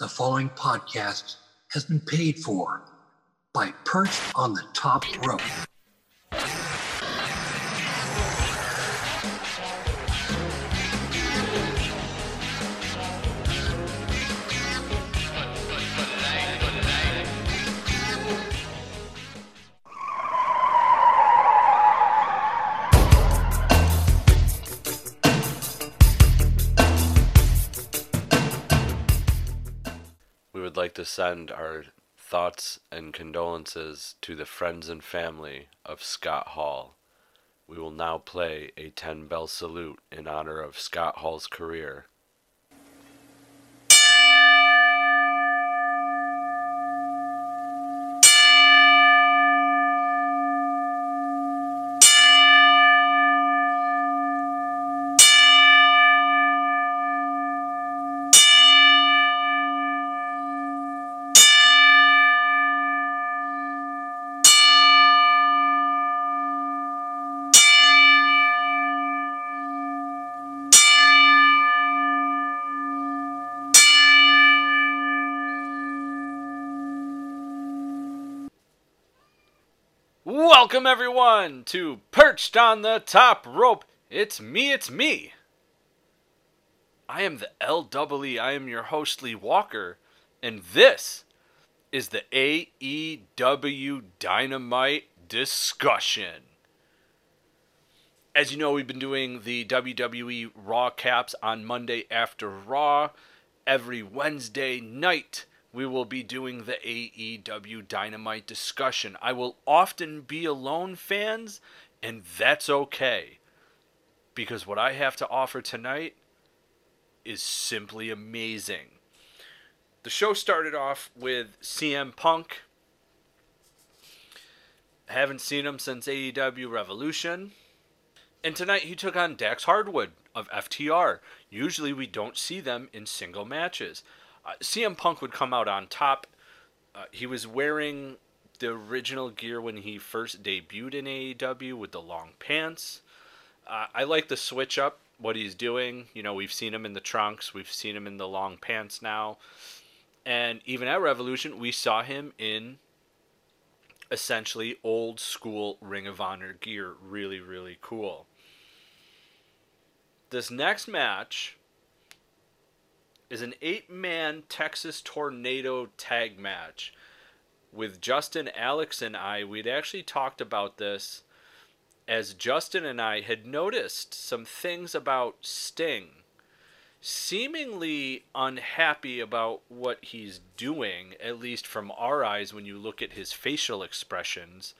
The following podcast has been paid for by Perched on the Top Rope. Like to send our thoughts and condolences to the friends and family of Scott Hall. We will now play a 10 bell salute in honor of Scott Hall's career. Welcome everyone to Perched on the Top Rope. It's me, it's me. I am the LWE. I am your host Lee Walker, and this is the AEW Dynamite discussion. As you know, we've been doing the WWE Raw caps on Monday after Raw. Every Wednesday night, we will be doing the AEW Dynamite discussion. I will often be alone, fans, and that's okay. Because what I have to offer tonight is simply amazing. The show started off with CM Punk. Haven't seen him since AEW Revolution. And tonight he took on Dax Harwood of FTR. Usually we don't see them in single matches. Uh, CM Punk would come out on top. Uh, he was wearing the original gear when he first debuted in AEW with the long pants. Uh, I like the switch up, what he's doing. You know, we've seen him in the trunks, we've seen him in the long pants now. And even at Revolution, we saw him in essentially old school Ring of Honor gear. Really, really cool. This next match is an eight man Texas Tornado tag match with Justin, Alex, and I. We'd actually talked about this as Justin and I had noticed some things about Sting, seemingly unhappy about what he's doing, at least from our eyes when you look at his facial expressions.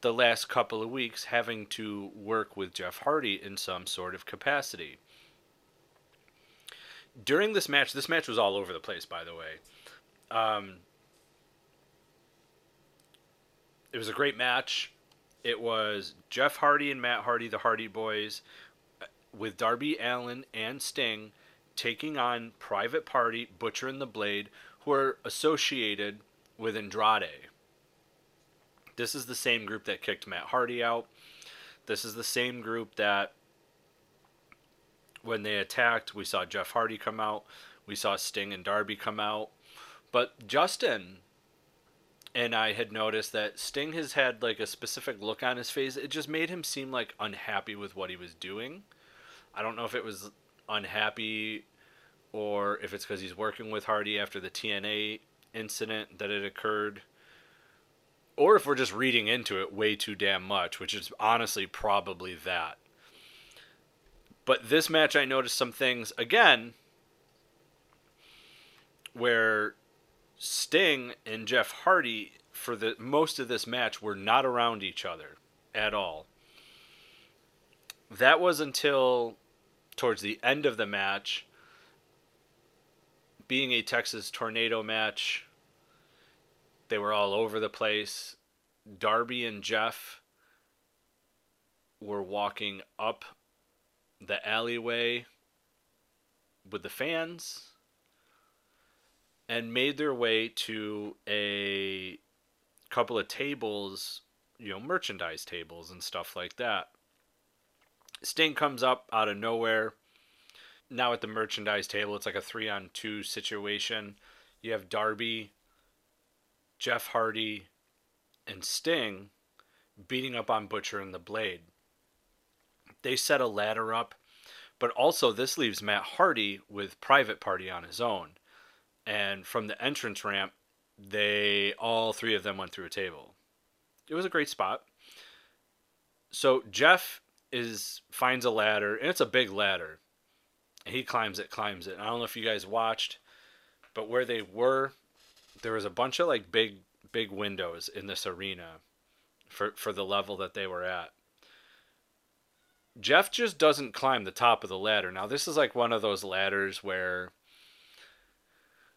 The last couple of weeks, having to work with Jeff Hardy in some sort of capacity during this match, this match was all over the place, by the way. Um, it was a great match. It was Jeff Hardy and Matt Hardy, the Hardy Boys, with Darby Allin and Sting taking on Private Party, Butcher and the Blade, who are associated with Andrade. This is the same group that kicked Matt Hardy out. This is the same group that when they attacked, we saw Jeff Hardy come out. We saw Sting and Darby come out. But Justin and I had noticed that Sting has had like a specific look on his face. It just made him seem like unhappy with what he was doing. I don't know if it was unhappy or if it's because he's working with Hardy after the TNA incident that had occurred. Or if we're just reading into it way too damn much, which is honestly probably that. But this match, I noticed some things again where Sting and Jeff Hardy for the most of this match were not around each other at all. That was until towards the end of the match, being a Texas tornado match, they were all over the place. Darby and Jeff were walking up the alleyway with the fans and made their way to a couple of tables, you know, merchandise tables and stuff like that. Sting comes up out of nowhere. now at the merchandise table, it's like a three on two situation. You have Darby, Jeff Hardy, and Sting beating up on Butcher and the Blade. They set a ladder up, but also this leaves Matt Hardy with Private Party on his own. And from the entrance ramp, they all three of them went through a table. It was a great spot. So Jeff is finds a ladder, and it's a big ladder. And he climbs it, climbs it. I don't know if you guys watched, but where they were, there was a bunch of like big, big windows in this arena for for the level that they were at. Jeff just doesn't climb the top of the ladder. Now this is like one of those ladders where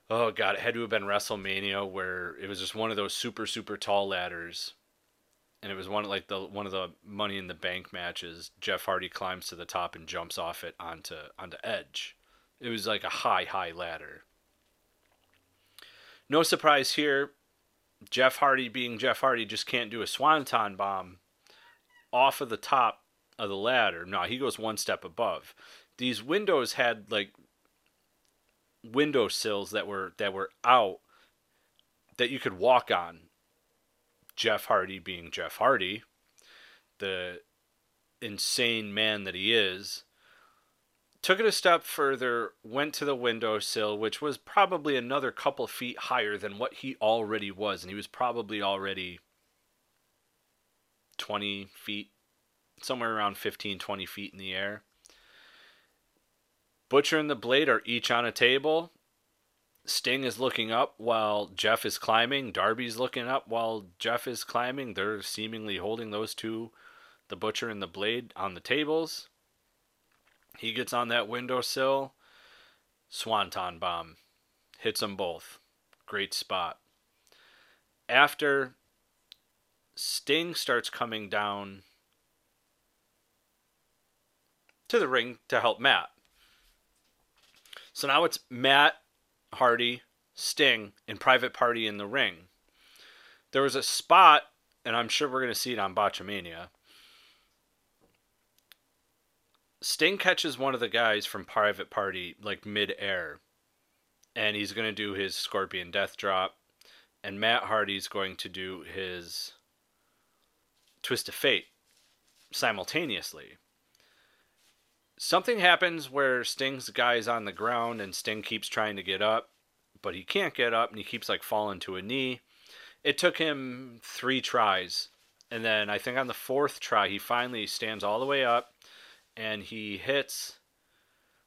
oh god, it had to have been WrestleMania where it was just one of those super super tall ladders. And it was one like the one of the Money in the Bank matches. Jeff Hardy climbs to the top and jumps off it onto onto Edge. It was like a high high ladder. No surprise here. Jeff Hardy being Jeff Hardy just can't do a swanton bomb off of the top of the ladder. No, he goes one step above. These windows had like window sills that were that were out that you could walk on. Jeff Hardy being Jeff Hardy, the insane man that he is, took it a step further, went to the windowsill, which was probably another couple feet higher than what he already was, and he was probably already 20 feet, somewhere around 15, 20 feet in the air. Butcher and the Blade are each on a table. Sting is looking up while Jeff is climbing. Darby's looking up while Jeff is climbing. They're seemingly holding those two, the Butcher and the Blade, on the tables. He gets on that windowsill. Swanton bomb. Hits them both. Great spot. After Sting starts coming down to the ring to help Matt. So now it's Matt, Hardy, Sting, and Private Party in the ring. There was a spot, and I'm sure we're going to see it on Botchamania, Sting catches one of the guys from Private Party like mid-air, and he's going to do his Scorpion Death Drop, and Matt Hardy's going to do his Twist of Fate simultaneously. Something happens where Sting's guy's on the ground, and Sting keeps trying to get up, but he can't get up, and he keeps like falling to a knee. It took him three tries, and then I think on the fourth try, he finally stands all the way up and he hits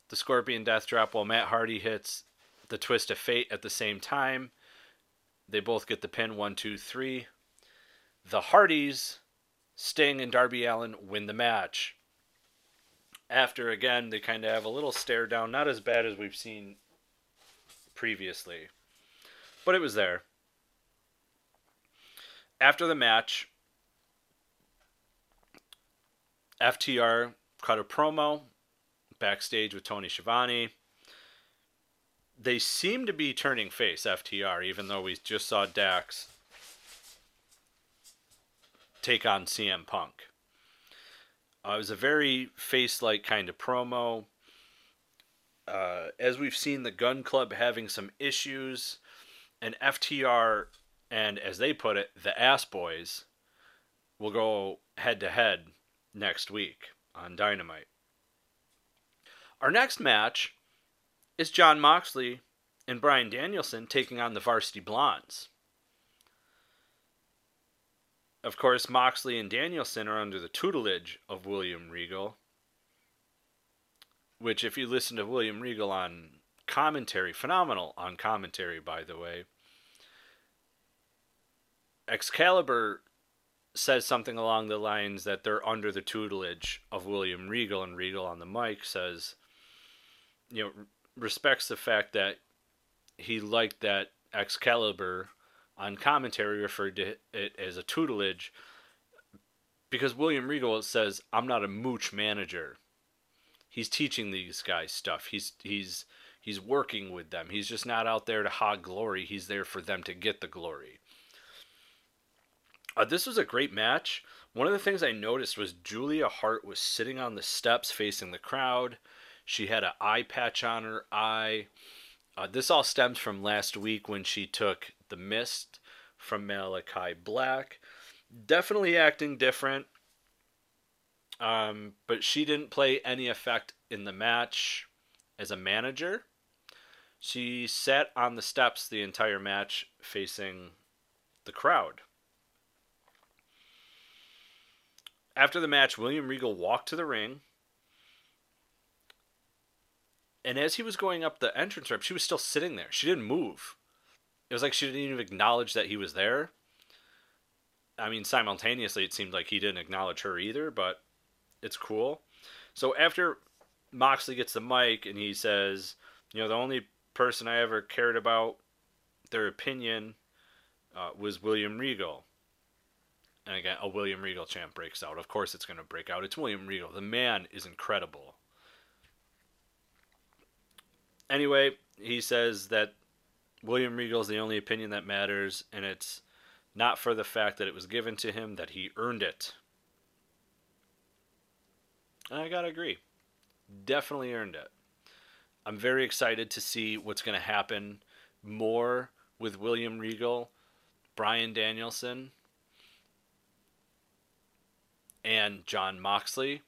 the Scorpion Death Drop while Matt Hardy hits the Twist of Fate at the same time. They both get the pin one, two, three. The Hardys, Sting and Darby Allin win the match. After again, they kind of have a little stare down, not as bad as we've seen previously, but it was there. After the match, FTR cut a promo backstage with Tony Schiavone. They seem to be turning face, FTR, even though we just saw Dax take on CM Punk. Uh, it was a very face like kind of promo. Uh, as we've seen the Gunn Club having some issues, and FTR, and as they put it, the Ass Boys, will go head to head next week on Dynamite. Our next match is Jon Moxley and Bryan Danielson taking on the Varsity Blondes. Of course, Moxley and Danielson are under the tutelage of William Regal, which, if you listen to William Regal on commentary, phenomenal on commentary, by the way, Excalibur says something along the lines that they're under the tutelage of William Regal, and Regal on the mic says, you know, respects the fact that he liked that Excalibur on commentary referred to it as a tutelage because William Regal says, I'm not a mooch manager. He's teaching these guys stuff. He's he's he's working with them. He's just not out there to hog glory. He's there for them to get the glory. Uh, this was a great match. One of the things I noticed was Julia Hart was sitting on the steps facing the crowd. She had an eye patch on her eye. Uh, this all stems from last week when she took the mist from Malakai Black. Definitely acting different. Um, but she didn't play any effect in the match as a manager. She sat on the steps the entire match facing the crowd. After the match, William Regal walked to the ring. And as he was going up the entrance ramp, she was still sitting there. She didn't move. It was like she didn't even acknowledge that he was there. I mean, simultaneously, it seemed like he didn't acknowledge her either, but it's cool. So after Moxley gets the mic and he says, you know, the only person I ever cared about their opinion uh, was William Regal. And again, a William Regal chant breaks out. Of course, it's going to break out. It's William Regal. The man is incredible. Anyway, he says that William Regal is the only opinion that matters, and it's not for the fact that it was given to him, that he earned it. And I gotta agree. Definitely earned it. I'm very excited to see what's to happen more with William Regal, Bryan Danielson, and Jon Moxley.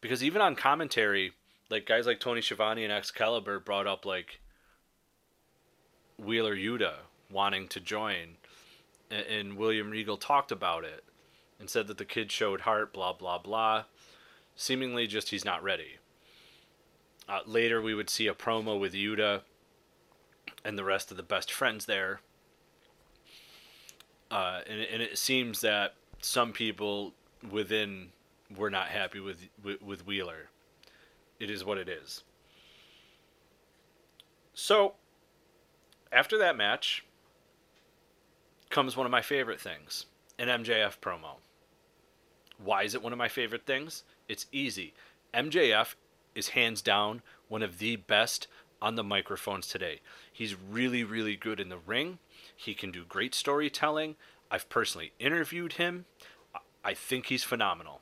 Because even on commentary, like guys like Tony Schiavone and Excalibur brought up like Wheeler Yuta wanting to join, and William Regal talked about it and said that the kid showed heart, blah blah blah. Seemingly, just he's not ready. Uh, later, we would see a promo with Yuta and the rest of the best friends there. Uh, and, and it seems that some people within were not happy with, with, with Wheeler. It is what it is. So, after that match comes one of my favorite things an MJF promo. Why is it one of my favorite things? It's easy. MJF is hands down one of the best on the microphones today. He's really, really good in the ring. He can do great storytelling. I've personally interviewed him. I think he's phenomenal.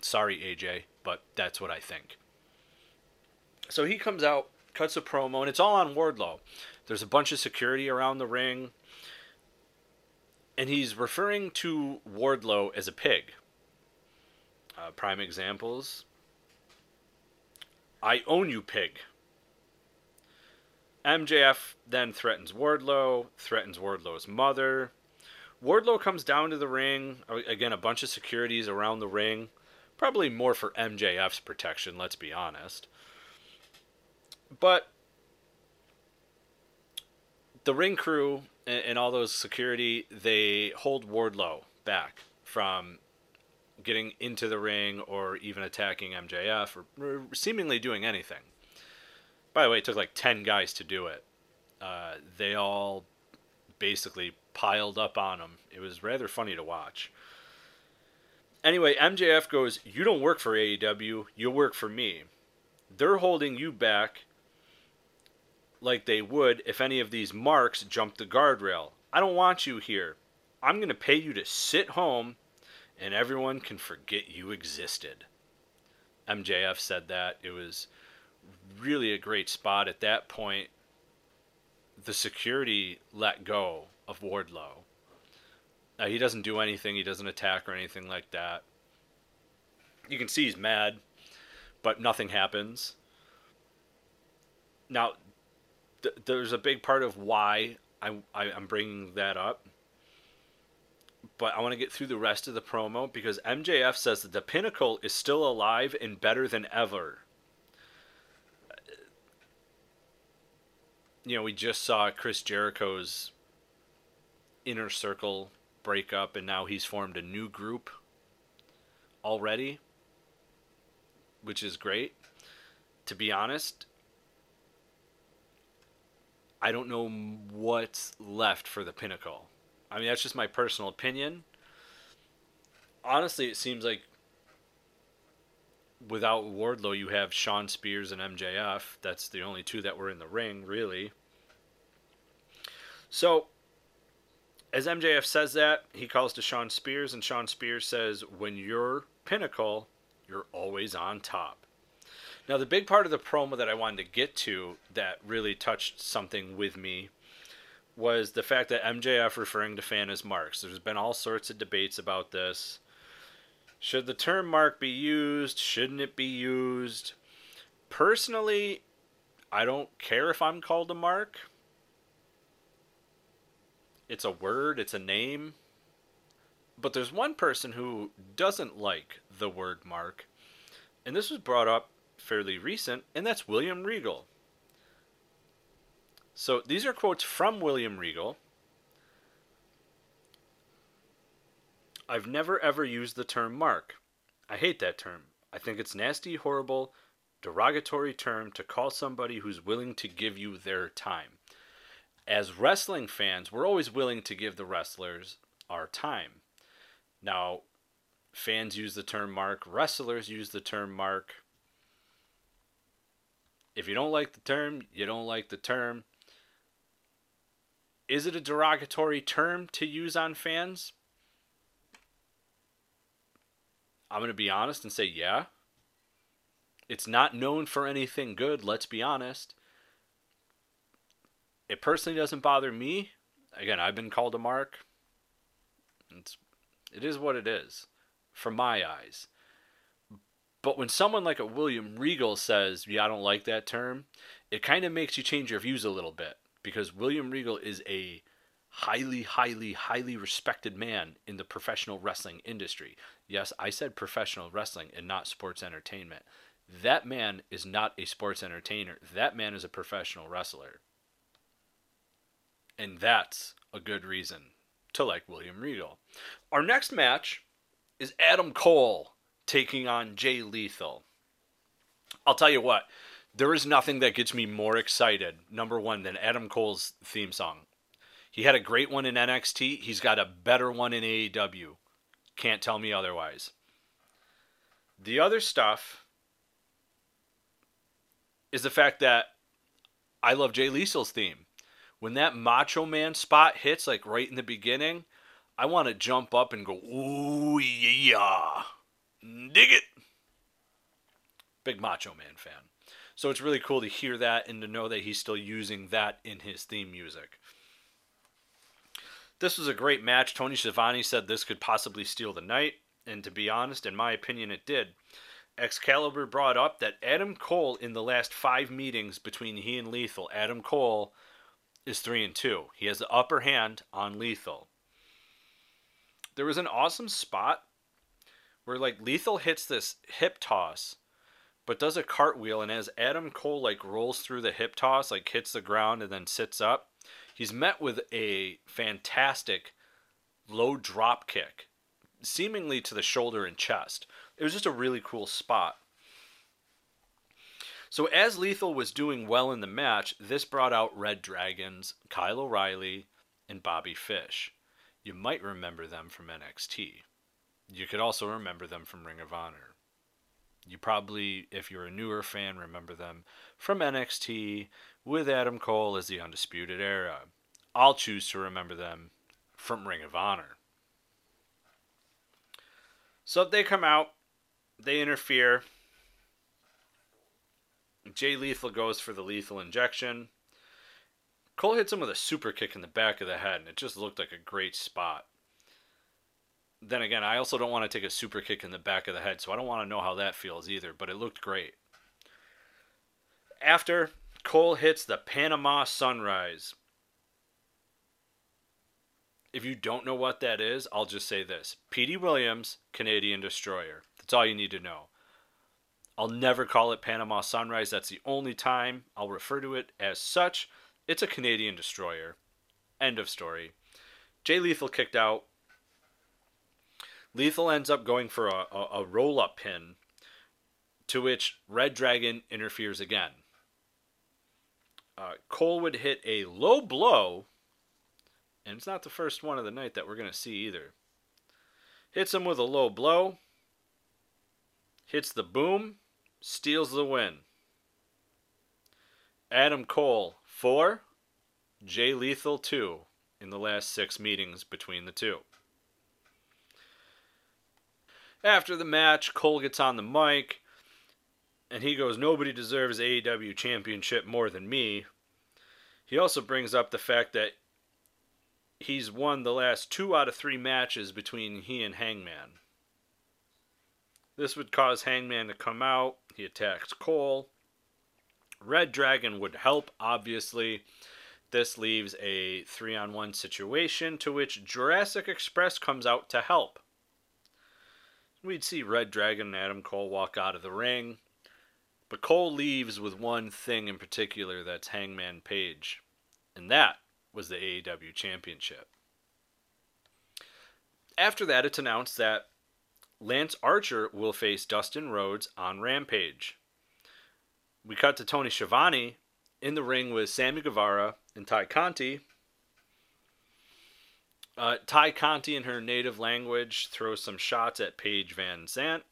Sorry, AJ, but that's what I think. So he comes out, cuts a promo, and it's all on Wardlow. There's a bunch of security around the ring, and he's referring to Wardlow as a pig. Uh, prime examples I own you, pig. MJF then threatens Wardlow, threatens Wardlow's mother. Wardlow comes down to the ring. Again, a bunch of securities around the ring. Probably more for MJF's protection, let's be honest. But the ring crew and, all those security, they hold Wardlow back from getting into the ring or even attacking MJF or, or seemingly doing anything. By the way, it took like 10 guys to do it. Uh, they all basically piled up on him. It was rather funny to watch. Anyway, MJF goes, You don't work for AEW, you work for me. They're holding you back like they would if any of these marks jumped the guardrail. I don't want you here. I'm going to pay you to sit home and everyone can forget you existed. MJF said that. It was really a great spot. At that point, the security let go of Wardlow. Uh, he doesn't do anything, he doesn't attack or anything like that. You can see he's mad, but nothing happens. Now, th- there's a big part of why I, I, I'm bringing that up but I want to get through the rest of the promo because MJF says that the pinnacle is still alive and better than ever. You know, we just saw Chris Jericho's inner circle break up, and now he's formed a new group already, which is great. To be honest, I don't know what's left for the pinnacle. I mean, that's just my personal opinion. Honestly, it seems like without Wardlow, you have Shawn Spears and MJF. That's the only two that were in the ring, really. So, as MJF says that, he calls to Shawn Spears, and Shawn Spears says, When you're pinnacle, you're always on top. Now, the big part of the promo that I wanted to get to that really touched something with me was the fact that MJF referring to fan as marks. There's been all sorts of debates about this. Should the term mark be used? Shouldn't it be used? Personally, I don't care if I'm called a mark. It's a word, it's a name. But there's one person who doesn't like the word mark, and this was brought up fairly recent, and that's William Regal. So these are quotes from William Regal. I've never ever used the term mark. I hate that term. I think it's nasty, horrible, derogatory term to call somebody who's willing to give you their time. As wrestling fans, we're always willing to give the wrestlers our time. Now, fans use the term mark, wrestlers use the term mark. If you don't like the term, you don't like the term. Is it a derogatory term to use on fans? I'm going to be honest and say, yeah. It's not known for anything good, let's be honest. It personally doesn't bother me. Again, I've been called a mark. It's, it is what it is, from my eyes. But when someone like a William Regal says, yeah, I don't like that term, it kind of makes you change your views a little bit because William Regal is a highly, highly, highly respected man in the professional wrestling industry. Yes, I said professional wrestling and not sports entertainment. That man is not a sports entertainer. That man is a professional wrestler. And that's a good reason to like William Regal. Our next match is Adam Cole taking on Jay Lethal. I'll tell you what, there is nothing that gets me more excited, number one, than Adam Cole's theme song. He had a great one in NXT. He's got a better one in AEW. Can't tell me otherwise. The other stuff is the fact that I love Jay Lethal's theme. When that Macho Man spot hits, like right in the beginning, I want to jump up and go, ooh, yeah. Dig it. Big Macho Man fan. So it's really cool to hear that and to know that he's still using that in his theme music. This was a great match. Tony Schiavone said this could possibly steal the night, and to be honest, in my opinion, it did. Excalibur brought up that Adam Cole, in the last five meetings between he and Lethal, Adam Cole is three and two. He has the upper hand on Lethal. There was an awesome spot where like Lethal hits this hip toss, but does a cartwheel, and as Adam Cole like rolls through the hip toss, like hits the ground and then sits up, he's met with a fantastic low drop kick, seemingly to the shoulder and chest. It was just a really cool spot. So as Lethal was doing well in the match, this brought out Red Dragons, Kyle O'Reilly, and Bobby Fish. You might remember them from NXT. You could also remember them from Ring of Honor. You probably, if you're a newer fan, remember them from NXT with Adam Cole as the Undisputed Era. I'll choose to remember them from Ring of Honor. So they come out, they interfere. Jay Lethal goes for the lethal injection. Cole hits him with a super kick in the back of the head, and it just looked like a great spot then again, I also don't want to take a super kick in the back of the head, so I don't want to know how that feels either, but it looked great. After, Cole hits the Panama Sunrise. If you don't know what that is, I'll just say this Petey Williams, Canadian Destroyer. That's all you need to know. I'll never call it Panama Sunrise. That's the only time I'll refer to it as such. It's a Canadian Destroyer. End of story. Jay Lethal kicked out. Lethal ends up going for a, a, a roll up pin, to which Red Dragon interferes again. Uh, Cole would hit a low blow, and it's not the first one of the night that we're going to see either. Hits him with a low blow, hits the boom, steals the win. Adam Cole, 4, Jay Lethal, 2 in the last six meetings between the two. After the match, Cole gets on the mic and he goes, Nobody deserves AEW championship more than me. He also brings up the fact that he's won the last two out of three matches between he and Hangman. This would cause Hangman to come out. He attacks Cole. Red Dragon would help, obviously. This leaves a three on one situation to which Jurassic Express comes out to help. We'd see Red Dragon and Adam Cole walk out of the ring. But Cole leaves with one thing in particular that's Hangman Page, and that was the AEW Championship. After that, it's announced that Lance Archer will face Dustin Rhodes on Rampage. We cut to Tony Schiavone in the ring with Sammy Guevara and Tay Conti. Uh, Tay Conti, in her native language, throws some shots at Paige VanZant.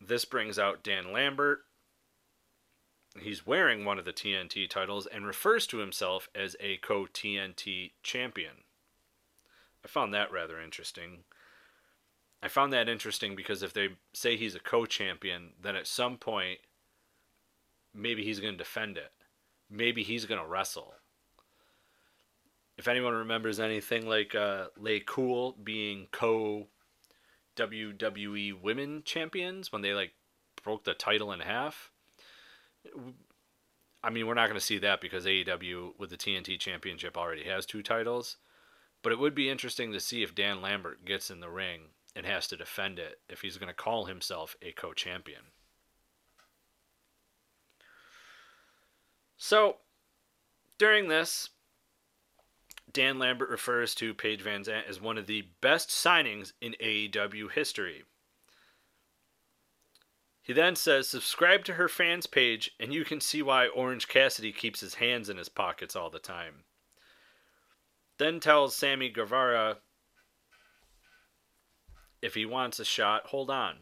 This brings out Dan Lambert. He's wearing one of the TNT titles and refers to himself as a co TNT champion. I found that rather interesting. I found that interesting because if they say he's a co champion, then at some point, maybe he's going to defend it. Maybe he's going to wrestle. If anyone remembers anything like uh, LayCool being co WWE Women Champions when they like broke the title in half. I mean, we're not going to see that because AEW with the TNT Championship already has two titles. But it would be interesting to see if Dan Lambert gets in the ring and has to defend it if he's going to call himself a co champion. So, during this, Dan Lambert refers to Paige VanZant as one of the best signings in AEW history. He then says, subscribe to her fans page and you can see why Orange Cassidy keeps his hands in his pockets all the time. Then tells Sammy Guevara if he wants a shot, hold on.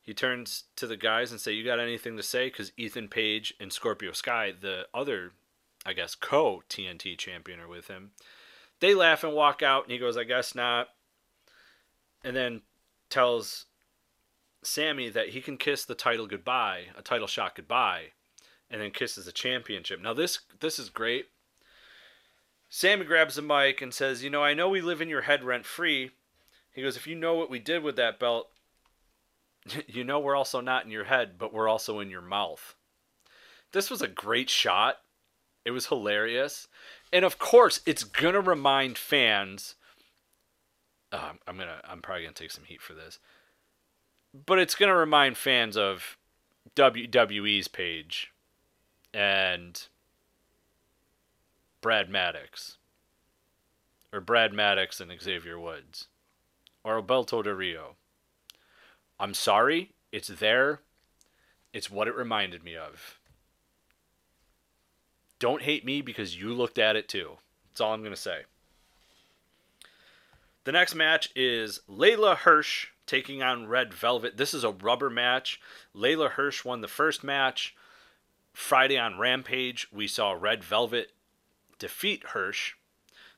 He turns to the guys and say, "You got anything to say?" Because Ethan Page and Scorpio Sky, the other I guess, co TNT champion are with him. They laugh and walk out, and he goes, I guess not. And then tells Sammy that he can kiss the title goodbye, a title shot goodbye, and then kisses the championship. Now this this is great. Sammy grabs the mic and says, "You know, I know we live in your head rent free." He goes, "If you know what we did with that belt, you know we're also not in your head, but we're also in your mouth." This was a great shot. It was hilarious. And of course, it's going to remind fans. Uh, I'm going to, I'm probably going to take some heat for this. But it's going to remind fans of WWE's Paige and Brad Maddox. Or Brad Maddox and Xavier Woods. Or Alberto Del Rio. I'm sorry, it's there. It's what it reminded me of. Don't hate me because you looked at it too. That's all I'm going to say. The next match is Leyla Hirsch taking on Red Velvet. This is a rubber match. Leyla Hirsch won the first match. Friday on Rampage, we saw Red Velvet defeat Hirsch.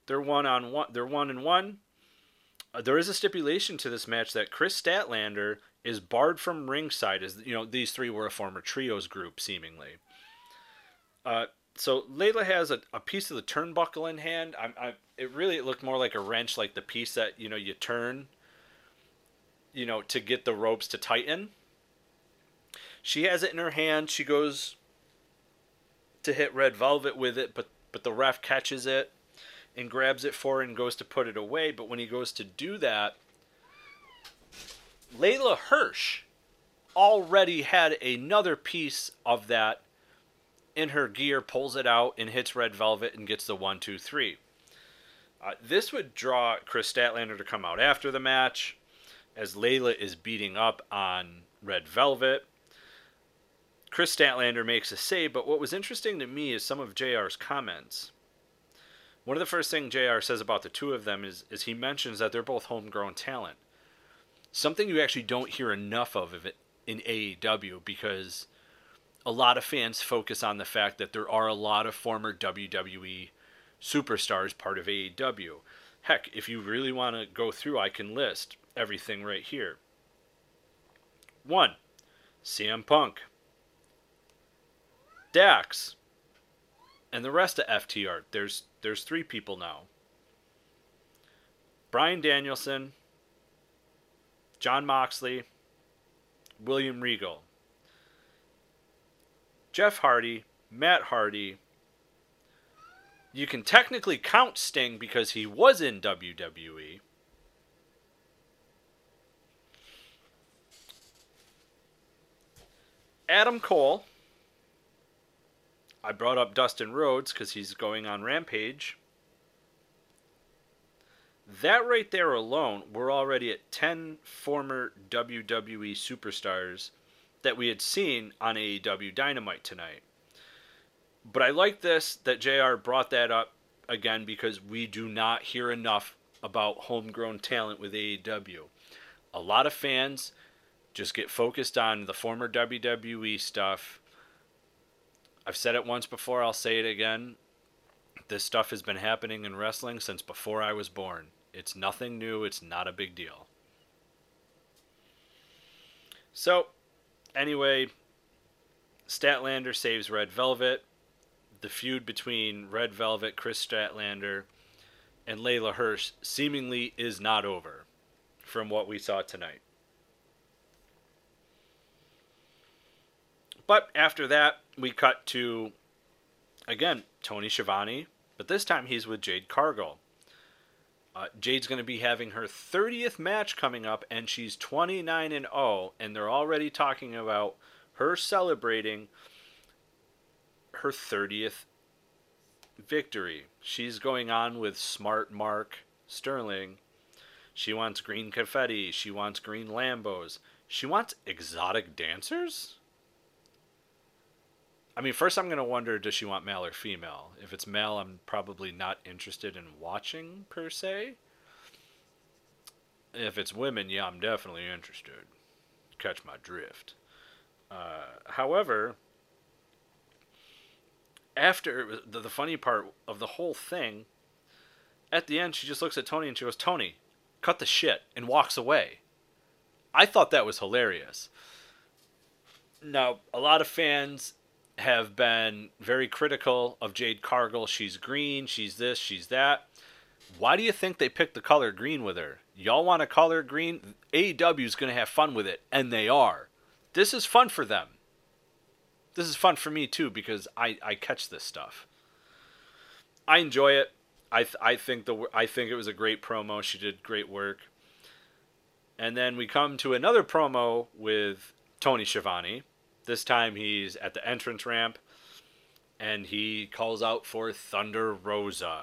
They're one on one. They're one and one. Uh, there is a stipulation to this match that Kris Statlander is barred from ringside. As you know, these three were a former trios group, seemingly. Uh, so Leyla has a, a piece of the turnbuckle in hand. I, I, it really it looked more like a wrench, like the piece that you know you turn, you know, to get the ropes to tighten. She has it in her hand. She goes to hit Red Velvet with it, but but the ref catches it and grabs it for her and goes to put it away. But when he goes to do that, Leyla Hirsch already had another piece of that in her gear, pulls it out, and hits Red Velvet and gets the one, two, three. Uh, this would draw Kris Statlander to come out after the match, as Leyla is beating up on Red Velvet. Kris Statlander makes a save, but what was interesting to me is some of JR's comments. One of the first things JR says about the two of them is, is he mentions that they're both homegrown talent. Something you actually don't hear enough of in AEW because a lot of fans focus on the fact that there are a lot of former WWE superstars part of AEW. Heck, if you really want to go through, I can list everything right here. One, CM Punk, Dax, and the rest of FTR. There's there's three people now. Bryan Danielson, Jon Moxley, William Regal, Jeff Hardy, Matt Hardy. You can technically count Sting because he was in WWE. Adam Cole. I brought up Dustin Rhodes because he's going on Rampage. That right there alone, we're already at 10 former WWE superstars that we had seen on AEW Dynamite tonight. But I like this that JR brought that up again because we do not hear enough about homegrown talent with AEW. A lot of fans just get focused on the former WWE stuff. I've said it once before, I'll say it again. This stuff has been happening in wrestling since before I was born. It's nothing new, it's not a big deal. So, anyway, Statlander saves Red Velvet. The feud between Red Velvet, Kris Statlander, and Leyla Hirsch seemingly is not over from what we saw tonight. But after that, we cut to, again, Tony Schiavone, but this time he's with Jade Cargill. Uh, Jade's going to be having her 30th match coming up, and she's 29 and 0, and they're already talking about her celebrating her 30th victory. She's going on with Smart Mark Sterling. She wants green confetti. She wants green Lambos. She wants exotic dancers? I mean, first I'm going to wonder does she want male or female? If it's male, I'm probably not interested in watching per se. If it's women, yeah, I'm definitely interested. Catch my drift. Uh, however, after the, the funny part of the whole thing, at the end, she just looks at Tony and she goes, Tony, cut the shit, and walks away. I thought that was hilarious. Now, a lot of fans have been very critical of Jade Cargill. She's green, she's this, she's that. Why do you think they picked the color green with her? Y'all want a color green? AEW is going to have fun with it, and they are. This is fun for them. This is fun for me too because I, I catch this stuff. I enjoy it. I th- I think the I think it was a great promo. She did great work. And then we come to another promo with Tony Schiavone this time he's at the entrance ramp and he calls out for Thunder Rosa.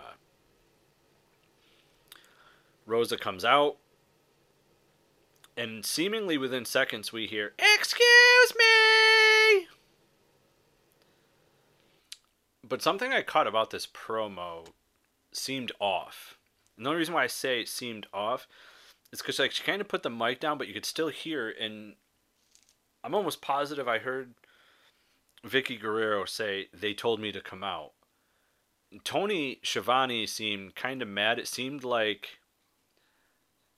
Rosa comes out, and seemingly within seconds we hear, Excuse me! But something I caught about this promo seemed off. And the only reason why I say it seemed off is because like she kind of put the mic down, but you could still hear, and I'm almost positive I heard Vickie Guerrero say they told me to come out. Tony Schiavone seemed kind of mad. It seemed like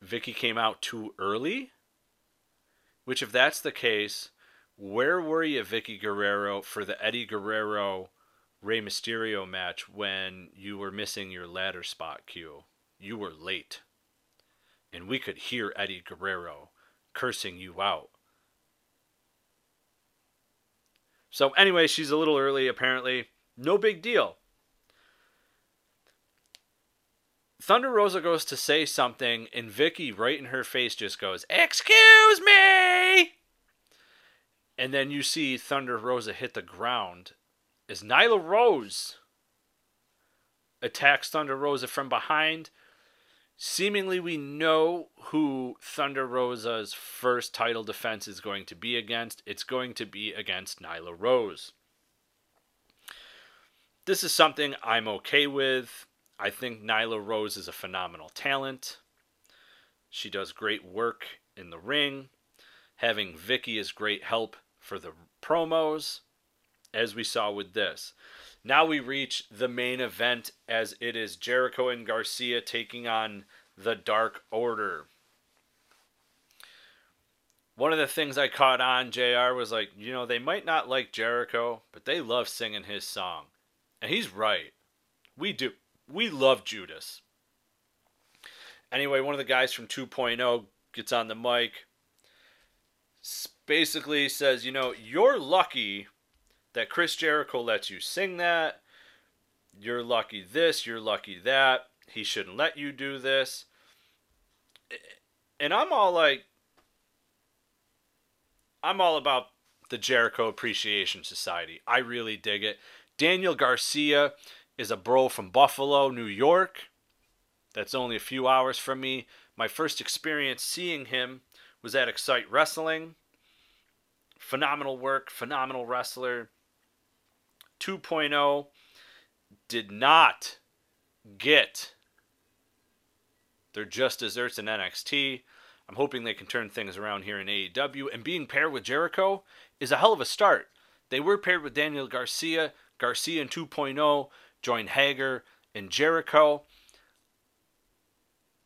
Vickie came out too early. Which, if that's the case, where were you, Vickie Guerrero, for the Eddie Guerrero Rey Mysterio match when you were missing your ladder spot cue? You were late. And we could hear Eddie Guerrero cursing you out. So, anyway, she's a little early, apparently. No big deal. Thunder Rosa goes to say something, and Vickie, right in her face, just goes, Excuse me! And then you see Thunder Rosa hit the ground as Nyla Rose attacks Thunder Rosa from behind Seemingly, we know who Thunder Rosa's first title defense is going to be against. It's going to be against Nyla Rose. This is something I'm okay with. I think Nyla Rose is a phenomenal talent. She does great work in the ring. Having Vickie is great help for the promos, as we saw with this. Now we reach the main event as it is Jericho and Garcia taking on the Dark Order. one of the things I caught on JR was like, you know, they might not like Jericho, but they love singing his song. And he's right. We do. We love Judas. Anyway, one of the guys from 2.0 gets on the mic, basically says, you know, you're lucky that Chris Jericho lets you sing that. You're lucky this, you're lucky that. He shouldn't let you do this. And I'm all like, I'm all about the Jericho Appreciation Society. I really dig it. Daniel Garcia is a bro from Buffalo, New York. That's only a few hours from me. My first experience seeing him was at Excite Wrestling. Phenomenal work, phenomenal wrestler. 2.0 did not get their just desserts in NXT. I'm hoping they can turn things around here in AEW. And being paired with Jericho is a hell of a start. They were paired with Daniel Garcia. Garcia in 2.0 joined Hager and Jericho.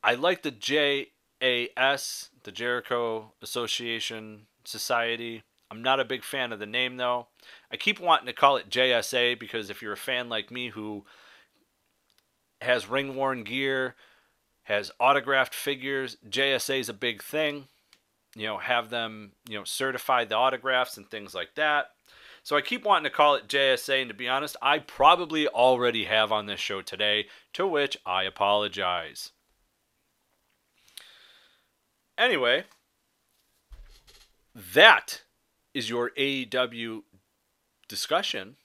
I like the JAS, the Jericho Association Society. I'm not a big fan of the name though. I keep wanting to call it JSA because if you're a fan like me who has ring worn gear, has autographed figures. JSA is a big thing. You know, have them, you know, certify the autographs and things like that. So I keep wanting to call it JSA, and to be honest, I probably already have on this show today, to which I apologize. Anyway, that is your AEW discussion.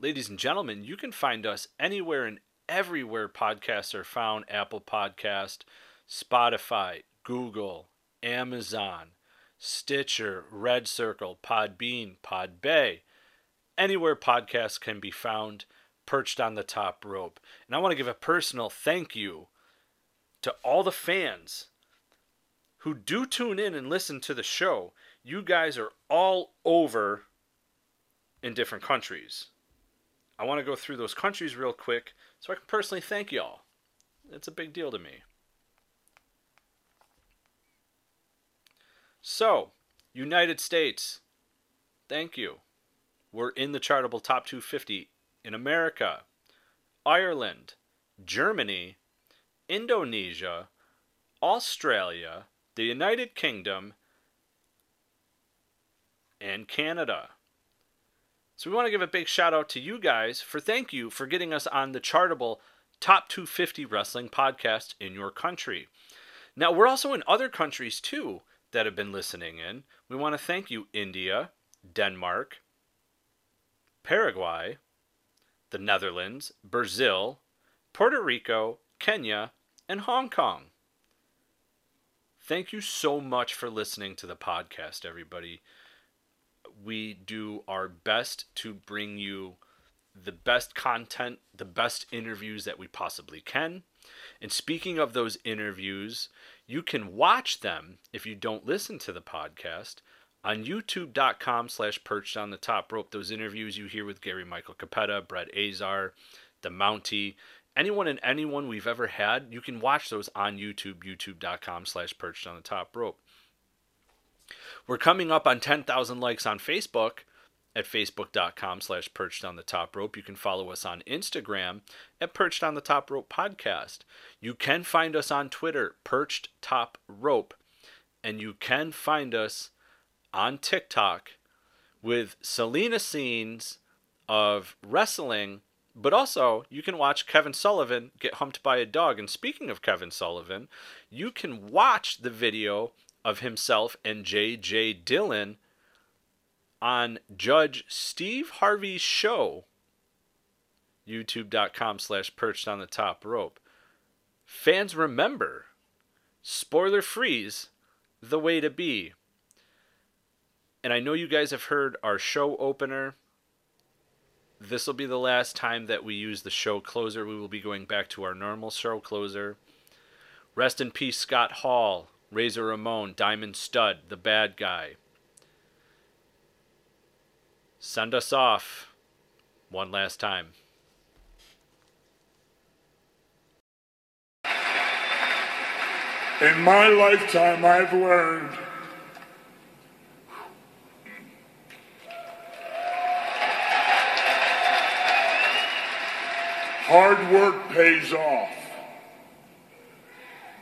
Ladies and gentlemen, you can find us anywhere and everywhere podcasts are found Apple Podcast, Spotify, Google, Amazon, Stitcher, Red Circle, Podbean, Podbay. Anywhere podcasts can be found, perched on the top rope. And I want to give a personal thank you to all the fans who do tune in and listen to the show. You guys are all over in different countries. I want to go through those countries real quick so I can personally thank y'all. It's a big deal to me. So, United States, thank you. We're in the chartable top 250 in America, Ireland, Germany, Indonesia, Australia, the United Kingdom, and Canada. So we want to give a big shout out to you guys for thank you for getting us on the chartable top 250 wrestling podcast in your country. Now we're also in other countries too that have been listening in. We want to thank you India, Denmark, Paraguay, the Netherlands, Brazil, Puerto Rico, Kenya, and Hong Kong. Thank you so much for listening to the podcast, everybody we do our best to bring you the best content, the best interviews that we possibly can. And speaking of those interviews, you can watch them if you don't listen to the podcast on youtube.com slash perched on the top rope. Those interviews you hear with Gary Michael Cappetta, Brett Azar, the Mountie, anyone and anyone we've ever had, you can watch those on YouTube, youtube.com slash perched on the top rope. We're coming up on 10,000 likes on Facebook at facebook.com slash perched on the top rope. You can follow us on Instagram at perched on the top rope podcast. You can find us on Twitter, perched top rope. And you can find us on TikTok with Selena scenes of wrestling, but also you can watch Kevin Sullivan get humped by a dog. And speaking of Kevin Sullivan, you can watch the video of himself and J.J. Dillon on Judge Steve Harvey's show, youtube.com slash perched on the top rope. Fans remember, spoiler freeze, the way to be. And I know you guys have heard our show opener. This will be the last time that we use the show closer. We will be going back to our normal show closer. Rest in peace, Scott Hall. Razor Ramon, Diamond Stud, the bad guy. Send us off one last time. In my lifetime, I've learned hard work pays off.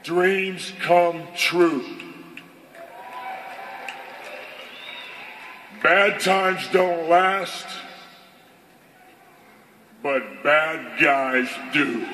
Dreams come true. Bad times don't last, but bad guys do.